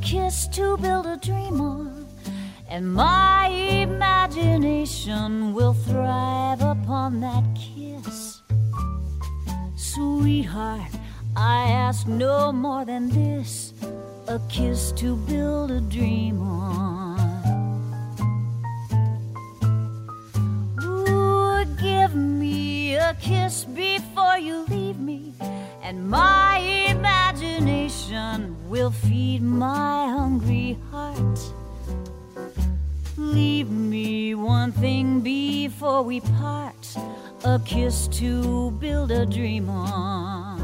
Kiss to build a dream on, and my imagination will thrive upon that kiss. Sweetheart, I ask no more than this a kiss to build a dream on. Ooh, give me a kiss before you leave me, and my imagination The nation will feed my hungry heart. Leave me one thing before we part a kiss to build a dream on.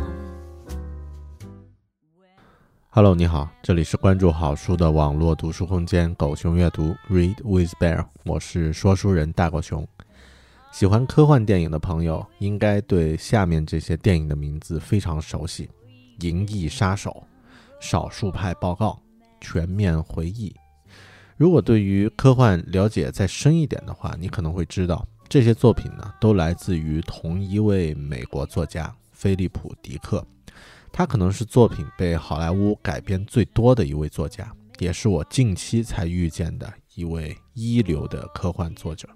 Hello，你好，这里是关注好书的网络读书空间“狗熊阅读 ”Read with Bear，我是说书人大狗熊。喜欢科幻电影的朋友应该对下面这些电影的名字非常熟悉：《银翼杀手》、《少数派报告》、《全面回忆》。如果对于科幻了解再深一点的话，你可能会知道，这些作品呢都来自于同一位美国作家菲利普·迪克。他可能是作品被好莱坞改编最多的一位作家，也是我近期才遇见的一位一流的科幻作者。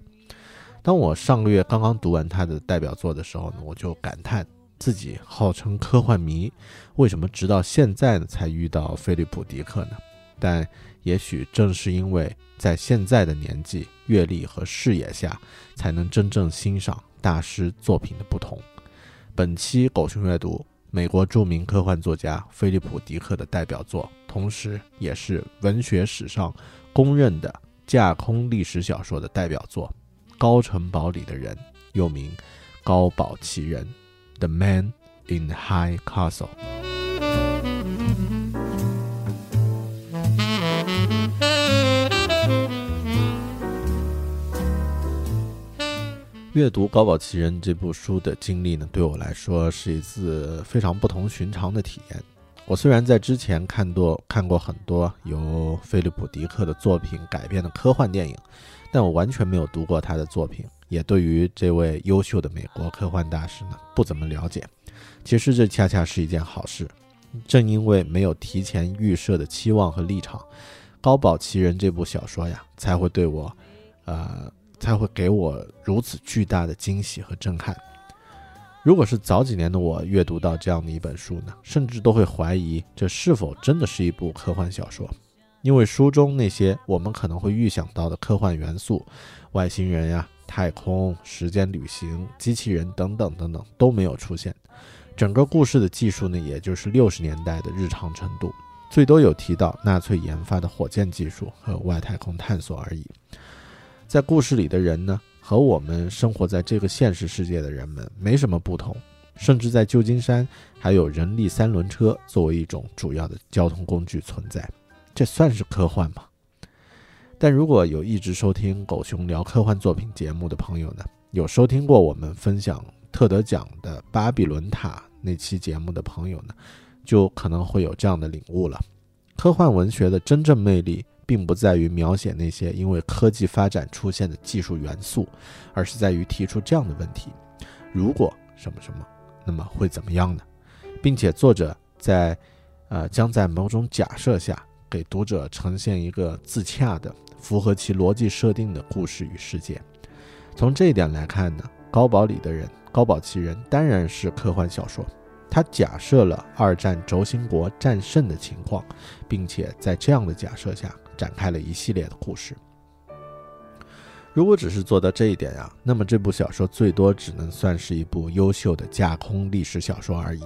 当我上个月刚刚读完他的代表作的时候呢，我就感叹自己号称科幻迷，为什么直到现在才遇到菲利普·迪克呢？但也许正是因为在现在的年纪、阅历和视野下，才能真正欣赏大师作品的不同。本期狗熊阅读。美国著名科幻作家菲利普·迪克的代表作，同时也是文学史上公认的架空历史小说的代表作，《高城堡里的人》，又名《高堡奇人》（The Man in High Castle）。阅读《高堡奇人》这部书的经历呢，对我来说是一次非常不同寻常的体验。我虽然在之前看多看过很多由菲利普·迪克的作品改编的科幻电影，但我完全没有读过他的作品，也对于这位优秀的美国科幻大师呢不怎么了解。其实这恰恰是一件好事，正因为没有提前预设的期望和立场，《高堡奇人》这部小说呀才会对我，呃。才会给我如此巨大的惊喜和震撼。如果是早几年的我阅读到这样的一本书呢，甚至都会怀疑这是否真的是一部科幻小说，因为书中那些我们可能会预想到的科幻元素，外星人呀、太空、时间旅行、机器人等等等等都没有出现。整个故事的技术呢，也就是六十年代的日常程度，最多有提到纳粹研发的火箭技术和外太空探索而已。在故事里的人呢？和我们生活在这个现实世界的人们没什么不同，甚至在旧金山还有人力三轮车作为一种主要的交通工具存在，这算是科幻吗？但如果有一直收听狗熊聊科幻作品节目的朋友呢，有收听过我们分享特德奖的《巴比伦塔》那期节目的朋友呢，就可能会有这样的领悟了：科幻文学的真正魅力。并不在于描写那些因为科技发展出现的技术元素，而是在于提出这样的问题：如果什么什么，那么会怎么样呢？并且作者在，呃，将在某种假设下给读者呈现一个自洽的、符合其逻辑设定的故事与世界。从这一点来看呢，《高堡里的人》《高堡奇人》当然是科幻小说。他假设了二战轴心国战胜的情况，并且在这样的假设下。展开了一系列的故事。如果只是做到这一点呀，那么这部小说最多只能算是一部优秀的架空历史小说而已。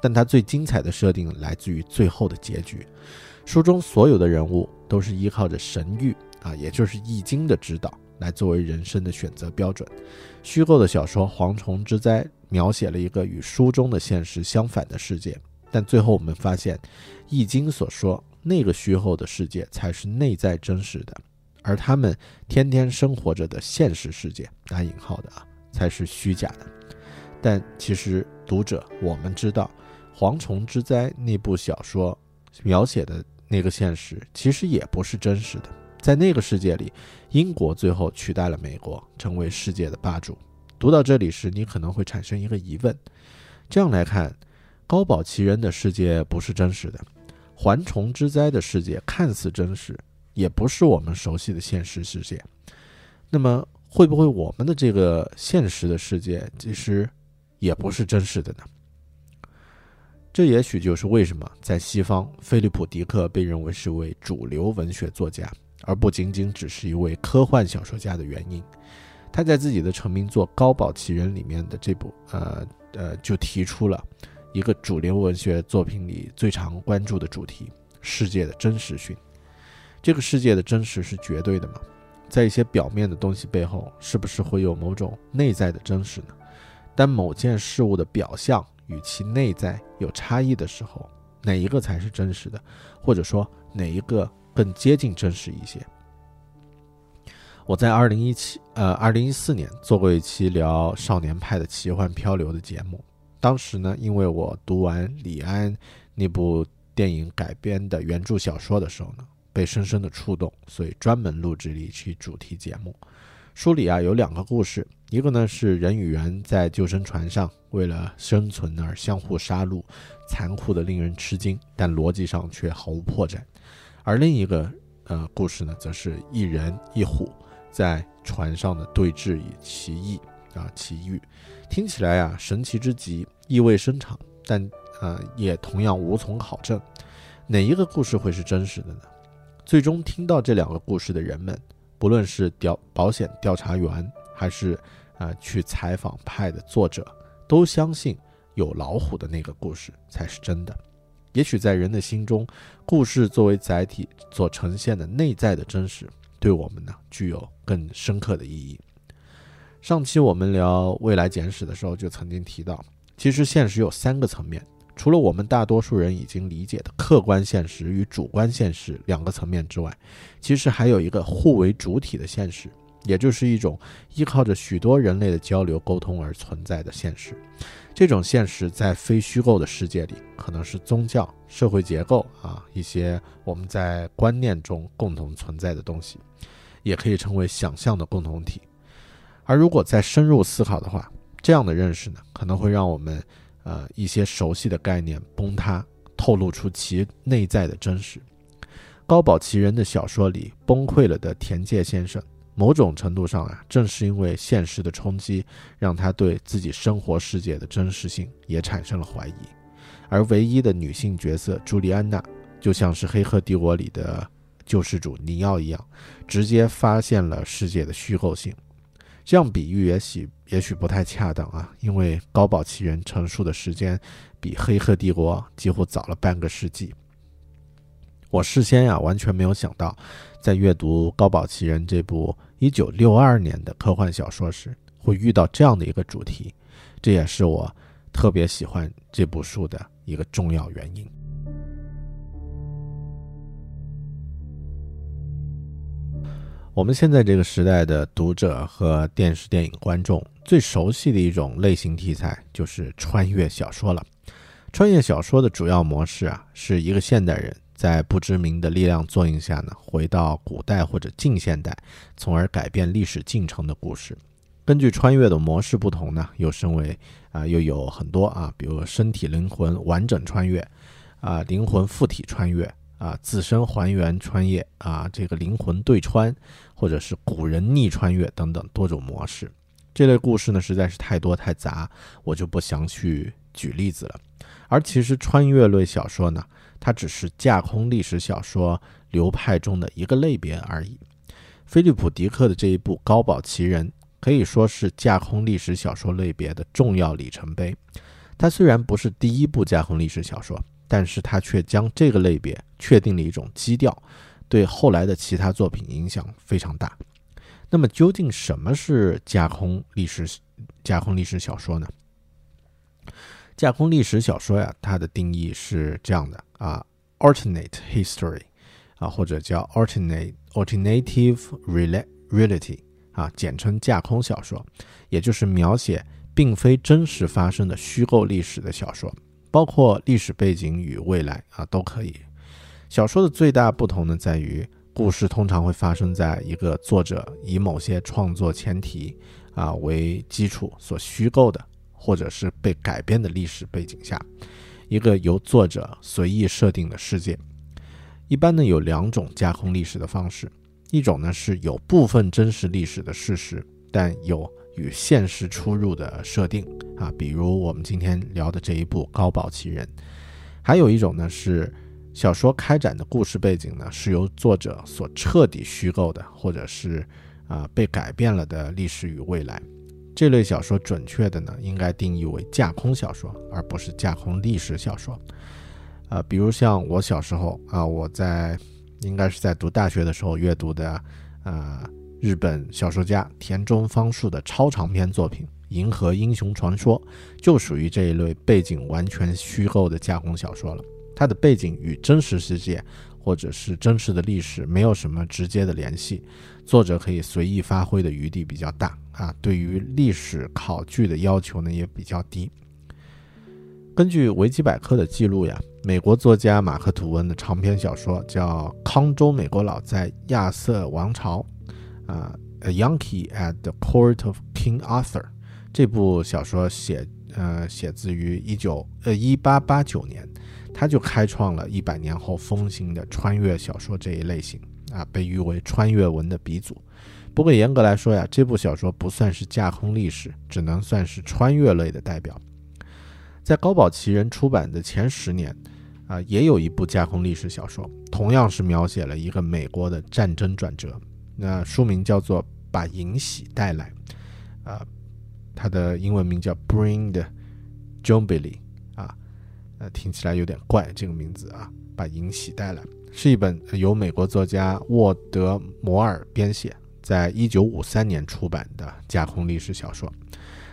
但它最精彩的设定来自于最后的结局。书中所有的人物都是依靠着神谕啊，也就是易经的指导来作为人生的选择标准。虚构的小说《蝗虫之灾》描写了一个与书中的现实相反的世界，但最后我们发现，易经所说。那个虚构的世界才是内在真实的，而他们天天生活着的现实世界（打引号的啊）才是虚假的。但其实，读者，我们知道，《蝗虫之灾》那部小说描写的那个现实，其实也不是真实的。在那个世界里，英国最后取代了美国，成为世界的霸主。读到这里时，你可能会产生一个疑问：这样来看，高保奇人的世界不是真实的。蝗虫之灾的世界看似真实，也不是我们熟悉的现实世界。那么，会不会我们的这个现实的世界其实也不是真实的呢？这也许就是为什么在西方，菲利普·迪克被认为是位主流文学作家，而不仅仅只是一位科幻小说家的原因。他在自己的成名作《高堡奇人》里面的这部，呃呃，就提出了。一个主流文学作品里最常关注的主题：世界的真实性。这个世界的真实是绝对的吗？在一些表面的东西背后，是不是会有某种内在的真实呢？当某件事物的表象与其内在有差异的时候，哪一个才是真实的？或者说，哪一个更接近真实一些？我在二零一七呃二零一四年做过一期聊少年派的奇幻漂流的节目。当时呢，因为我读完李安那部电影改编的原著小说的时候呢，被深深的触动，所以专门录制了一期主题节目。书里啊有两个故事，一个呢是人与猿在救生船上为了生存而相互杀戮，残酷的令人吃惊，但逻辑上却毫无破绽；而另一个呃故事呢，则是一人一虎在船上的对峙与奇异啊奇遇。听起来啊神奇之极，意味深长，但呃也同样无从考证，哪一个故事会是真实的呢？最终听到这两个故事的人们，不论是调保险调查员，还是啊去采访派的作者，都相信有老虎的那个故事才是真的。也许在人的心中，故事作为载体所呈现的内在的真实，对我们呢具有更深刻的意义。上期我们聊未来简史的时候，就曾经提到，其实现实有三个层面，除了我们大多数人已经理解的客观现实与主观现实两个层面之外，其实还有一个互为主体的现实，也就是一种依靠着许多人类的交流沟通而存在的现实。这种现实在非虚构的世界里，可能是宗教、社会结构啊，一些我们在观念中共同存在的东西，也可以称为想象的共同体。而如果再深入思考的话，这样的认识呢，可能会让我们，呃，一些熟悉的概念崩塌，透露出其内在的真实。高保奇人的小说里崩溃了的田界先生，某种程度上啊，正是因为现实的冲击，让他对自己生活世界的真实性也产生了怀疑。而唯一的女性角色朱莉安娜，就像是《黑客帝国》里的救世主尼奥一样，直接发现了世界的虚构性。这样比喻也许也许不太恰当啊，因为《高堡奇人》成熟的时间比《黑客帝国》几乎早了半个世纪。我事先呀完全没有想到，在阅读《高堡奇人》这部1962年的科幻小说时，会遇到这样的一个主题，这也是我特别喜欢这部书的一个重要原因。我们现在这个时代的读者和电视电影观众最熟悉的一种类型题材就是穿越小说了。穿越小说的主要模式啊，是一个现代人在不知名的力量作用下呢，回到古代或者近现代，从而改变历史进程的故事。根据穿越的模式不同呢，又分为啊，又有很多啊，比如身体灵魂完整穿越，啊，灵魂附体穿越。啊，自身还原穿越啊，这个灵魂对穿，或者是古人逆穿越等等多种模式。这类故事呢实在是太多太杂，我就不详去举例子了。而其实穿越类小说呢，它只是架空历史小说流派中的一个类别而已。菲利普·迪克的这一部《高堡奇人》可以说是架空历史小说类别的重要里程碑。它虽然不是第一部架空历史小说。但是它却将这个类别确定了一种基调，对后来的其他作品影响非常大。那么，究竟什么是架空历史架空历史小说呢？架空历史小说呀，它的定义是这样的啊：alternate history 啊，或者叫 alternate alternative reality 啊，简称架空小说，也就是描写并非真实发生的虚构历史的小说。包括历史背景与未来啊都可以。小说的最大不同呢，在于故事通常会发生在一个作者以某些创作前提啊为基础所虚构的，或者是被改编的历史背景下，一个由作者随意设定的世界。一般呢有两种架空历史的方式，一种呢是有部分真实历史的事实，但有。与现实出入的设定啊，比如我们今天聊的这一部《高堡奇人》，还有一种呢是小说开展的故事背景呢是由作者所彻底虚构的，或者是啊被改变了的历史与未来。这类小说准确的呢应该定义为架空小说，而不是架空历史小说。啊，比如像我小时候啊，我在应该是在读大学的时候阅读的啊。日本小说家田中芳树的超长篇作品《银河英雄传说》就属于这一类背景完全虚构的架空小说了。它的背景与真实世界或者是真实的历史没有什么直接的联系，作者可以随意发挥的余地比较大啊。对于历史考据的要求呢也比较低。根据维基百科的记录呀，美国作家马克吐温的长篇小说叫《康州美国佬在亚瑟王朝》。啊，《A Yankee at the Court of King Arthur》这部小说写呃写自于一九呃一八八九年，他就开创了一百年后风行的穿越小说这一类型啊，被誉为穿越文的鼻祖。不过严格来说呀，这部小说不算是架空历史，只能算是穿越类的代表。在高宝奇人出版的前十年，啊，也有一部架空历史小说，同样是描写了一个美国的战争转折。那书名叫做《把银喜带来》，啊，它的英文名叫《Bring the Jubilee》，呃，听起来有点怪，这个名字啊，《把银喜带来》是一本由美国作家沃德摩尔编写，在一九五三年出版的架空历史小说。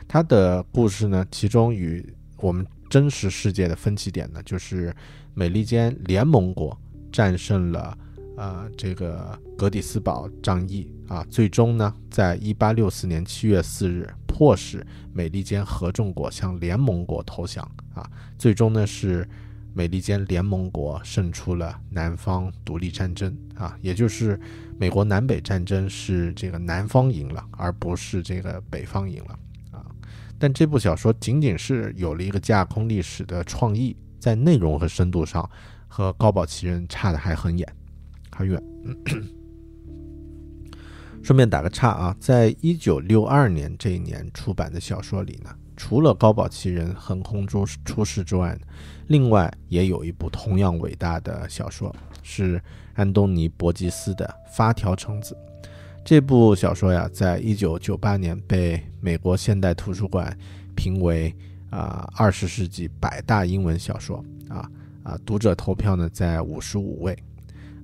它的故事呢，其中与我们真实世界的分歧点呢，就是美利坚联盟国战胜了。啊，这个格里斯堡战役啊，最终呢，在一八六四年七月四日，迫使美利坚合众国向联盟国投降啊。最终呢，是美利坚联盟国胜出了南方独立战争啊，也就是美国南北战争是这个南方赢了，而不是这个北方赢了啊。但这部小说仅仅是有了一个架空历史的创意，在内容和深度上，和高堡奇人差的还很远。很远。顺便打个岔啊，在一九六二年这一年出版的小说里呢，除了高保奇人横空出出世之外，另外也有一部同样伟大的小说，是安东尼·伯吉斯的《发条橙子》。这部小说呀，在一九九八年被美国现代图书馆评为啊二十世纪百大英文小说啊啊，读者投票呢在五十五位。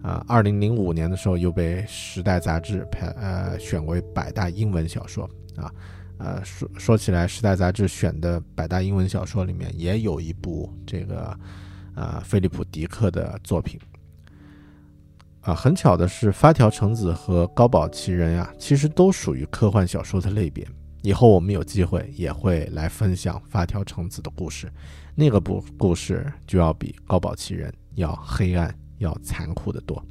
啊，二零零五年的时候又被《时代》杂志排呃选为百大英文小说啊，呃说说起来，《时代》杂志选的百大英文小说里面也有一部这个啊菲利普·迪克的作品啊。很巧的是，《发条橙子》和《高保奇人》呀，其实都属于科幻小说的类别。以后我们有机会也会来分享《发条橙子》的故事，那个部故事就要比《高保奇人》要黑暗。要残酷的多。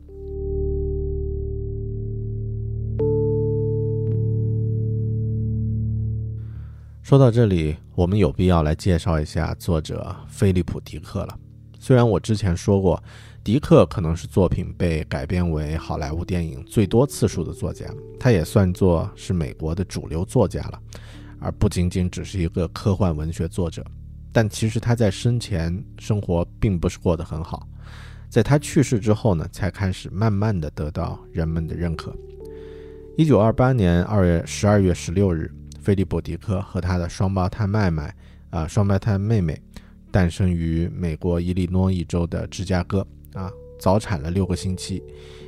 说到这里，我们有必要来介绍一下作者菲利普·迪克了。虽然我之前说过，迪克可能是作品被改编为好莱坞电影最多次数的作家，他也算作是美国的主流作家了，而不仅仅只是一个科幻文学作者。但其实他在生前生活并不是过得很好。在他去世之后呢，才开始慢慢的得到人们的认可。一九二八年二月十二月十六日，菲利普·迪克和他的双胞胎妹妹，啊，双胞胎妹妹，诞生于美国伊利诺伊州的芝加哥，啊，早产了六个星期，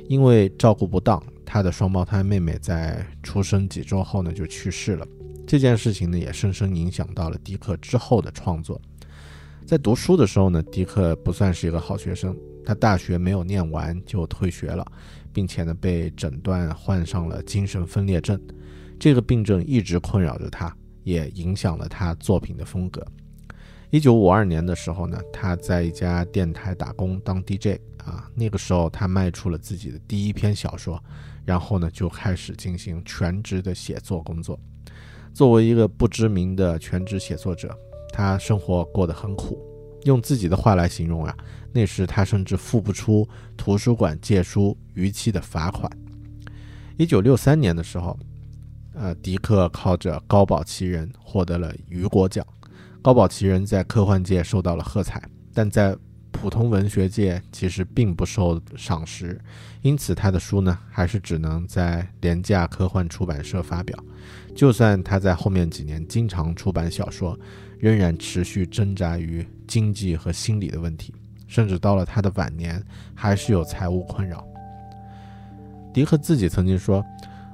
因为照顾不当，他的双胞胎妹妹在出生几周后呢就去世了。这件事情呢，也深深影响到了迪克之后的创作。在读书的时候呢，迪克不算是一个好学生。他大学没有念完就退学了，并且呢被诊断患上了精神分裂症，这个病症一直困扰着他，也影响了他作品的风格。一九五二年的时候呢，他在一家电台打工当 DJ 啊，那个时候他卖出了自己的第一篇小说，然后呢就开始进行全职的写作工作。作为一个不知名的全职写作者，他生活过得很苦。用自己的话来形容啊，那时他甚至付不出图书馆借书逾期的罚款。一九六三年的时候，呃，迪克靠着《高保奇人》获得了雨果奖。《高保奇人》在科幻界受到了喝彩，但在普通文学界其实并不受赏识，因此他的书呢，还是只能在廉价科幻出版社发表。就算他在后面几年经常出版小说。仍然持续挣扎于经济和心理的问题，甚至到了他的晚年，还是有财务困扰。迪克自己曾经说：“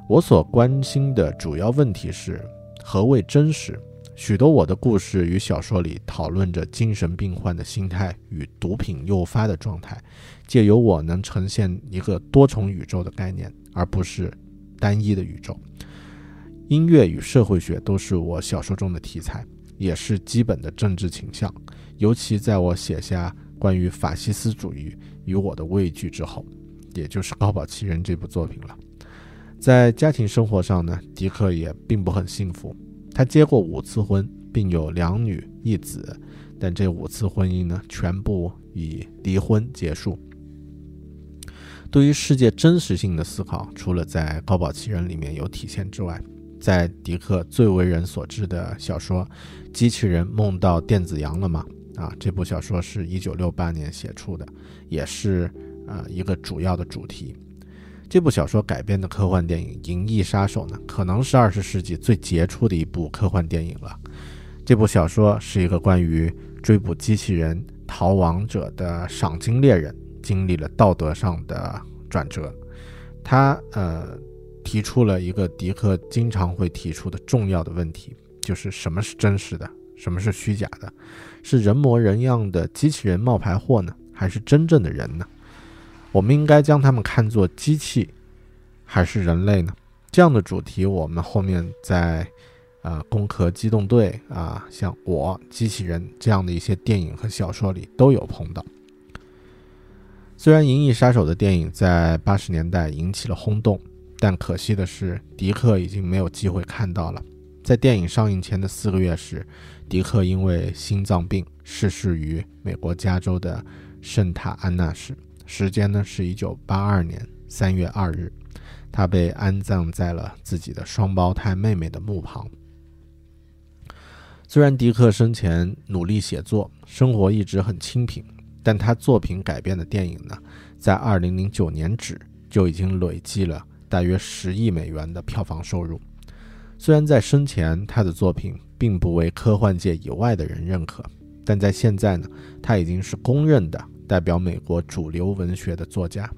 我所关心的主要问题是何谓真实。许多我的故事与小说里讨论着精神病患的心态与毒品诱发的状态，借由我能呈现一个多重宇宙的概念，而不是单一的宇宙。音乐与社会学都是我小说中的题材。”也是基本的政治倾向，尤其在我写下关于法西斯主义与我的畏惧之后，也就是《高保奇人》这部作品了。在家庭生活上呢，迪克也并不很幸福。他结过五次婚，并有两女一子，但这五次婚姻呢，全部以离婚结束。对于世界真实性的思考，除了在《高保奇人》里面有体现之外，在迪克最为人所知的小说《机器人梦到电子羊了吗》啊，这部小说是一九六八年写出的，也是呃一个主要的主题。这部小说改编的科幻电影《银翼杀手》呢，可能是二十世纪最杰出的一部科幻电影了。这部小说是一个关于追捕机器人逃亡者的赏金猎人经历了道德上的转折，他呃。提出了一个迪克经常会提出的重要的问题，就是什么是真实的，什么是虚假的，是人模人样的机器人冒牌货呢，还是真正的人呢？我们应该将他们看作机器，还是人类呢？这样的主题，我们后面在呃《攻壳机动队》啊，像我机器人这样的一些电影和小说里都有碰到。虽然《银翼杀手》的电影在八十年代引起了轰动。但可惜的是，迪克已经没有机会看到了。在电影上映前的四个月时，迪克因为心脏病逝世于美国加州的圣塔安娜市，时间呢是一九八二年三月二日，他被安葬在了自己的双胞胎妹妹的墓旁。虽然迪克生前努力写作，生活一直很清贫，但他作品改编的电影呢，在二零零九年止就已经累计了大约十亿美元的票房收入。虽然在生前他的作品并不为科幻界以外的人认可，但在现在呢，他已经是公认的代表美国主流文学的作家。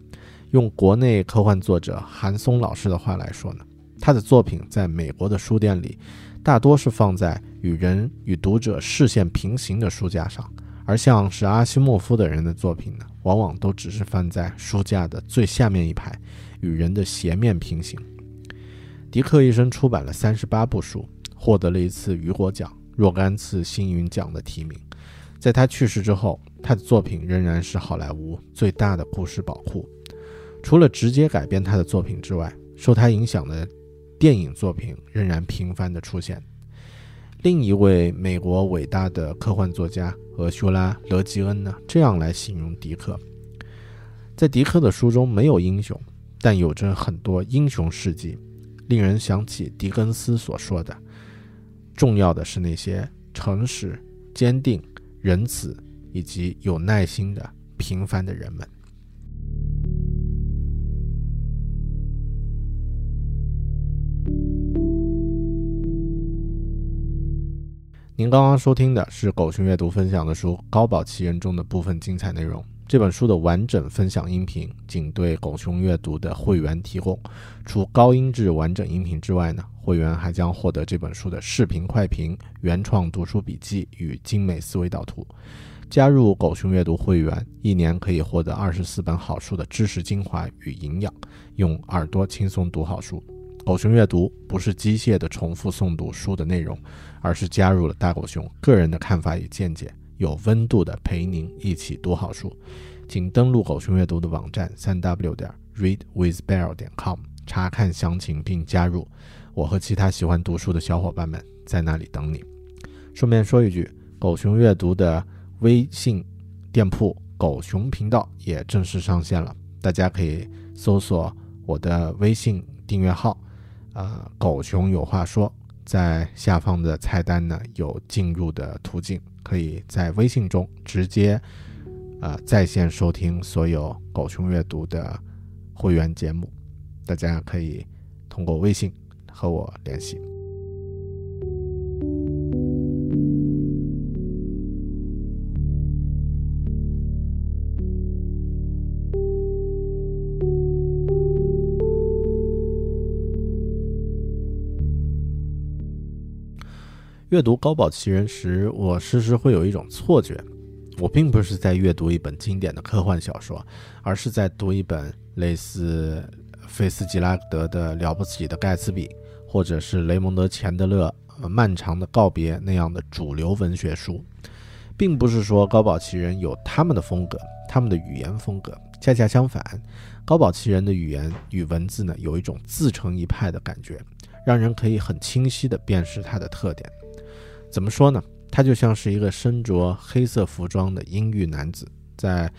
用国内科幻作者韩松老师的话来说呢，他的作品在美国的书店里，大多是放在与人与读者视线平行的书架上，而像是阿西莫夫的人的作品呢，往往都只是放在书架的最下面一排，与人的斜面平行。迪克一生出版了三十八部书，获得了一次雨果奖、若干次星云奖的提名。在他去世之后，他的作品仍然是好莱坞最大的故事宝库。除了直接改编他的作品之外，受他影响的电影作品仍然频繁地出现。另一位美国伟大的科幻作家厄修拉·勒吉恩呢，这样来形容迪克：在迪克的书中没有英雄，但有着很多英雄事迹，令人想起狄更斯所说的：“重要的是那些诚实、坚定、仁慈以及有耐心的平凡的人们。”您刚刚收听的是狗熊阅读分享的书《高保奇人》中的部分精彩内容。这本书的完整分享音频仅对狗熊阅读的会员提供。除高音质完整音频之外呢，会员还将获得这本书的视频快评、原创读书笔记与精美思维导图。加入狗熊阅读会员，一年可以获得二十四本好书的知识精华与营养，用耳朵轻松读好书。狗熊阅读不是机械的重复诵读书的内容，而是加入了大狗熊个人的看法与见解，有温度的陪您一起读好书。请登录狗熊阅读的网站三 w 点 readwithbear 点 com 查看详情并加入。我和其他喜欢读书的小伙伴们在那里等你。顺便说一句，狗熊阅读的微信店铺“狗熊频道”也正式上线了，大家可以搜索我的微信订阅号。呃，狗熊有话说，在下方的菜单呢有进入的途径，可以在微信中直接呃在线收听所有狗熊阅读的会员节目，大家可以通过微信和我联系。阅读《高保奇人》时，我时时会有一种错觉，我并不是在阅读一本经典的科幻小说，而是在读一本类似菲斯吉拉德的《了不起的盖茨比》，或者是雷蒙德·钱德勒《漫长的告别》那样的主流文学书，并不是说高保奇人有他们的风格，他们的语言风格。恰恰相反，高保奇人的语言与文字呢，有一种自成一派的感觉，让人可以很清晰地辨识它的特点。怎么说呢？他就像是一个身着黑色服装的阴郁男子，在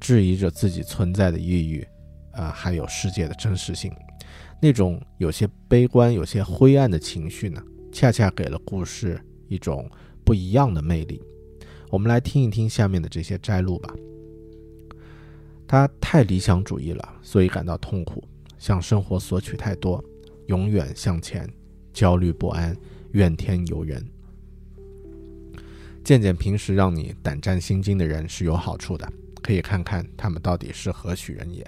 质疑着自己存在的意义，啊，还有世界的真实性。那种有些悲观、有些灰暗的情绪呢，恰恰给了故事一种不一样的魅力。我们来听一听下面的这些摘录吧。他太理想主义了，所以感到痛苦，向生活索取太多，永远向前，焦虑不安，怨天尤人。见见平时让你胆战心惊的人是有好处的，可以看看他们到底是何许人也，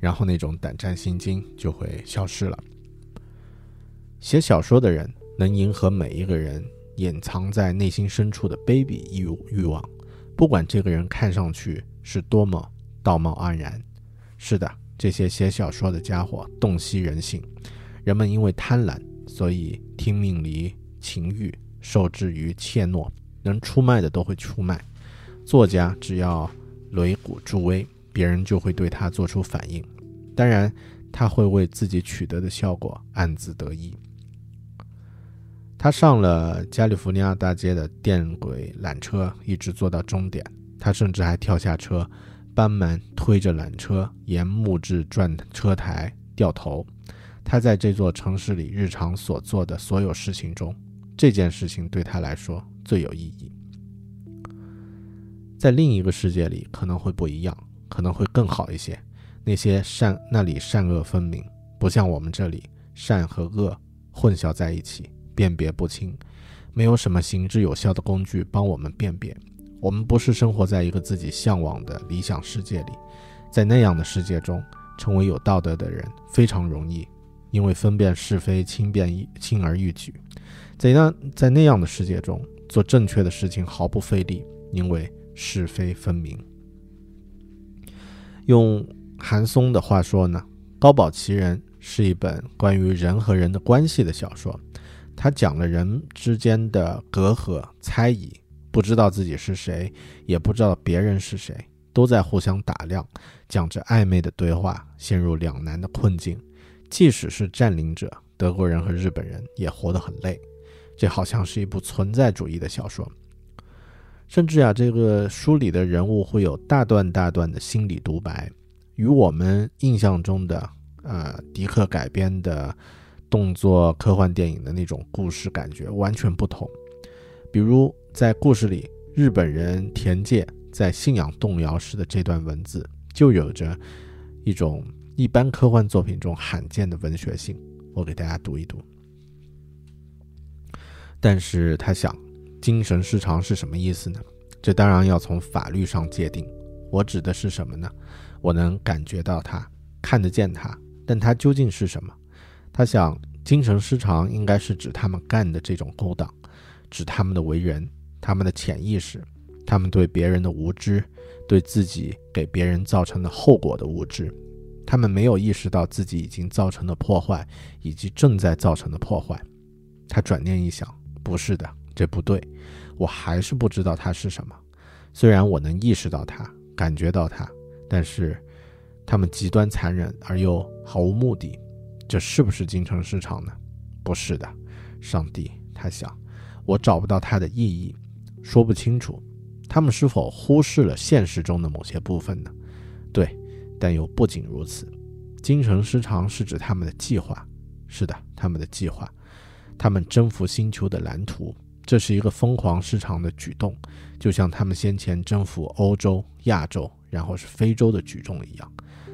然后那种胆战心惊就会消失了。写小说的人能迎合每一个人隐藏在内心深处的卑鄙欲欲望，不管这个人看上去是多么道貌岸然。是的，这些写小说的家伙洞悉人性，人们因为贪婪，所以听命于情欲，受制于怯懦。能出卖的都会出卖，作家只要擂鼓助威，别人就会对他做出反应。当然，他会为自己取得的效果暗自得意。他上了加利福尼亚大街的电轨缆车，一直坐到终点。他甚至还跳下车，班曼推着缆车沿木质转车台掉头。他在这座城市里日常所做的所有事情中，这件事情对他来说最有意义。在另一个世界里可能会不一样，可能会更好一些。那些善那里善恶分明，不像我们这里善和恶混淆在一起，辨别不清。没有什么行之有效的工具帮我们辨别。我们不是生活在一个自己向往的理想世界里，在那样的世界中，成为有道德的人非常容易，因为分辨是非轻便轻而易举。在那在那样的世界中，做正确的事情毫不费力，因为是非分明。用韩松的话说呢，《高保奇人》是一本关于人和人的关系的小说。他讲了人之间的隔阂、猜疑，不知道自己是谁，也不知道别人是谁，都在互相打量，讲着暧昧的对话，陷入两难的困境。即使是占领者，德国人和日本人也活得很累。这好像是一部存在主义的小说，甚至啊，这个书里的人物会有大段大段的心理独白，与我们印象中的呃迪克改编的。动作科幻电影的那种故事感觉完全不同。比如在故事里，日本人田介在信仰动摇时的这段文字，就有着一种一般科幻作品中罕见的文学性。我给大家读一读。但是他想，精神失常是什么意思呢？这当然要从法律上界定。我指的是什么呢？我能感觉到它，看得见它，但它究竟是什么？他想，精神失常应该是指他们干的这种勾当，指他们的为人，他们的潜意识，他们对别人的无知，对自己给别人造成的后果的无知，他们没有意识到自己已经造成的破坏，以及正在造成的破坏。他转念一想，不是的，这不对，我还是不知道它是什么。虽然我能意识到它，感觉到它，但是，他们极端残忍而又毫无目的。这是不是精神失常呢？不是的，上帝，他想，我找不到它的意义，说不清楚。他们是否忽视了现实中的某些部分呢？对，但又不仅如此。精神失常是指他们的计划，是的，他们的计划，他们征服星球的蓝图，这是一个疯狂失常的举动，就像他们先前征服欧洲、亚洲，然后是非洲的举动一样。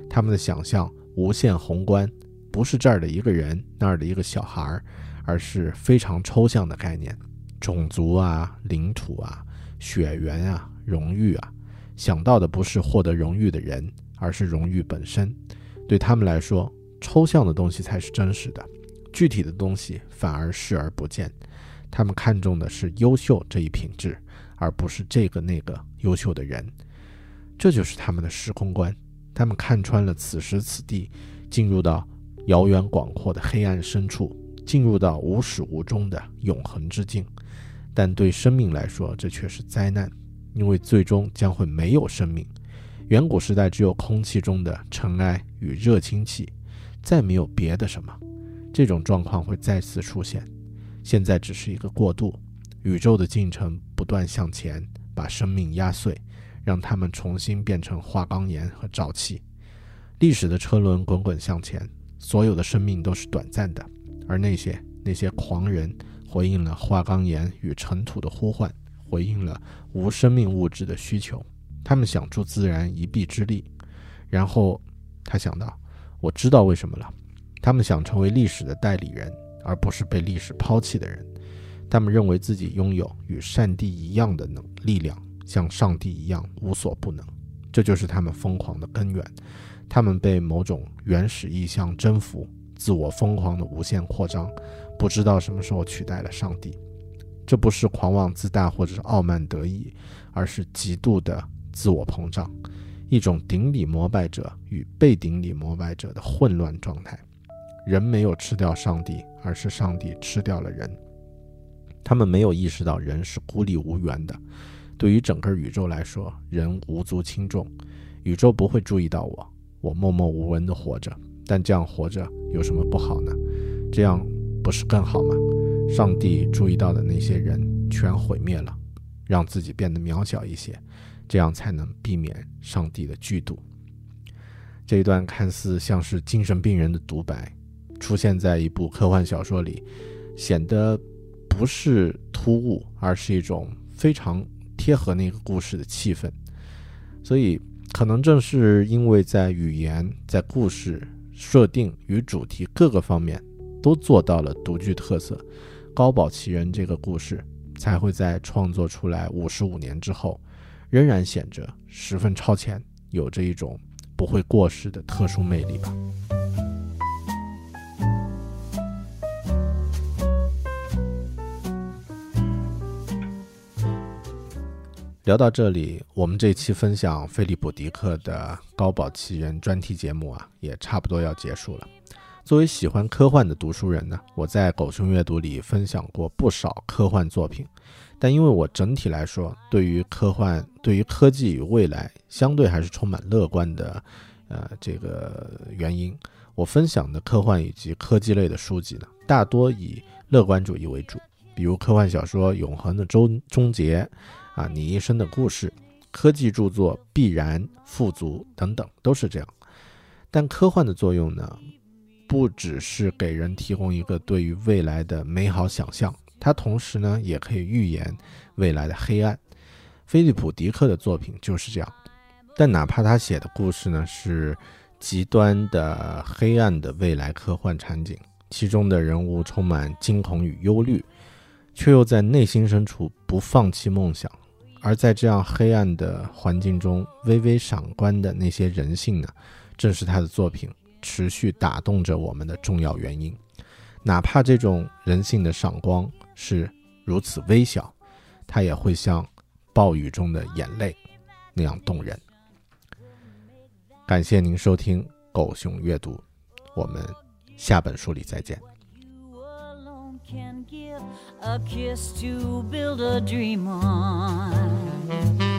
他们的想象无限宏观。不是这儿的一个人，那儿的一个小孩儿，而是非常抽象的概念，种族啊、领土啊、血缘啊、荣誉啊。想到的不是获得荣誉的人，而是荣誉本身。对他们来说，抽象的东西才是真实的，具体的东西反而视而不见。他们看重的是优秀这一品质，而不是这个那个优秀的人。这就是他们的时空观。他们看穿了此时此地，进入到。遥远广阔的黑暗深处，进入到无始无终的永恒之境，但对生命来说，这却是灾难，因为最终将会没有生命。远古时代只有空气中的尘埃与热氢气，再没有别的什么。这种状况会再次出现，现在只是一个过渡。宇宙的进程不断向前，把生命压碎，让它们重新变成花岗岩和沼气。历史的车轮滚滚向前。所有的生命都是短暂的，而那些那些狂人回应了花岗岩与尘土的呼唤，回应了无生命物质的需求。他们想助自然一臂之力，然后他想到，我知道为什么了。他们想成为历史的代理人，而不是被历史抛弃的人。他们认为自己拥有与上帝一样的能力量，像上帝一样无所不能。这就是他们疯狂的根源。他们被某种原始意象征服，自我疯狂的无限扩张，不知道什么时候取代了上帝。这不是狂妄自大或者是傲慢得意，而是极度的自我膨胀，一种顶礼膜拜者与被顶礼膜拜者的混乱状态。人没有吃掉上帝，而是上帝吃掉了人。他们没有意识到人是孤立无援的。对于整个宇宙来说，人无足轻重，宇宙不会注意到我。我默默无闻地活着，但这样活着有什么不好呢？这样不是更好吗？上帝注意到的那些人全毁灭了，让自己变得渺小一些，这样才能避免上帝的剧毒。这一段看似像是精神病人的独白，出现在一部科幻小说里，显得不是突兀，而是一种非常贴合那个故事的气氛。所以，可能正是因为在语言、在故事设定与主题各个方面都做到了独具特色，高保奇人这个故事才会在创作出来五十五年之后，仍然显着十分超前，有着一种。不会过时的特殊魅力吧。聊到这里，我们这期分享菲利普·迪克的《高保奇人》专题节目啊，也差不多要结束了。作为喜欢科幻的读书人呢，我在狗熊阅读里分享过不少科幻作品。但因为我整体来说，对于科幻、对于科技与未来，相对还是充满乐观的，呃，这个原因，我分享的科幻以及科技类的书籍呢，大多以乐观主义为主。比如科幻小说《永恒的终终结》，啊，你一生的故事，科技著作《必然富足》等等，都是这样。但科幻的作用呢，不只是给人提供一个对于未来的美好想象。它同时呢，也可以预言未来的黑暗。菲利普·迪克的作品就是这样。但哪怕他写的故事呢是极端的黑暗的未来科幻场景，其中的人物充满惊恐与忧虑，却又在内心深处不放弃梦想。而在这样黑暗的环境中，微微闪光的那些人性呢，正是他的作品持续打动着我们的重要原因。哪怕这种人性的闪光。是如此微小，它也会像暴雨中的眼泪那样动人。感谢您收听狗熊阅读，我们下本书里再见。a kiss to build a dream on.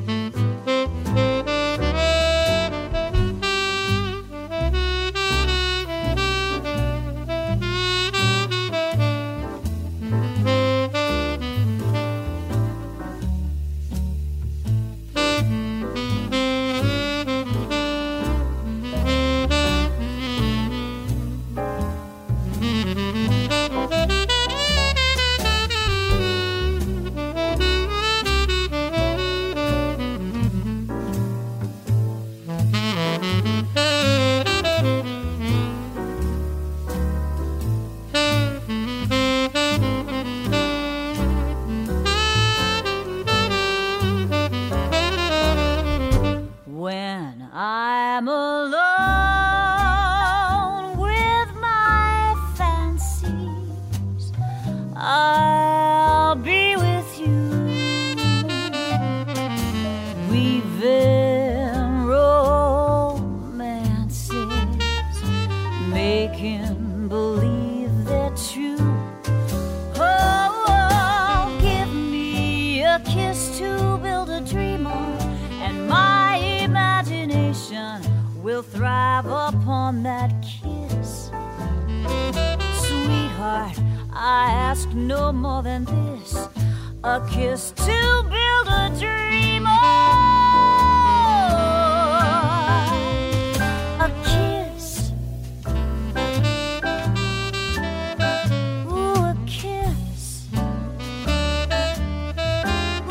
a kiss to build a dream on. A kiss. Ooh, a kiss.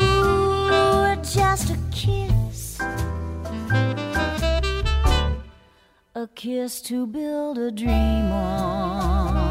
Ooh, just a kiss. A kiss to build a dream on.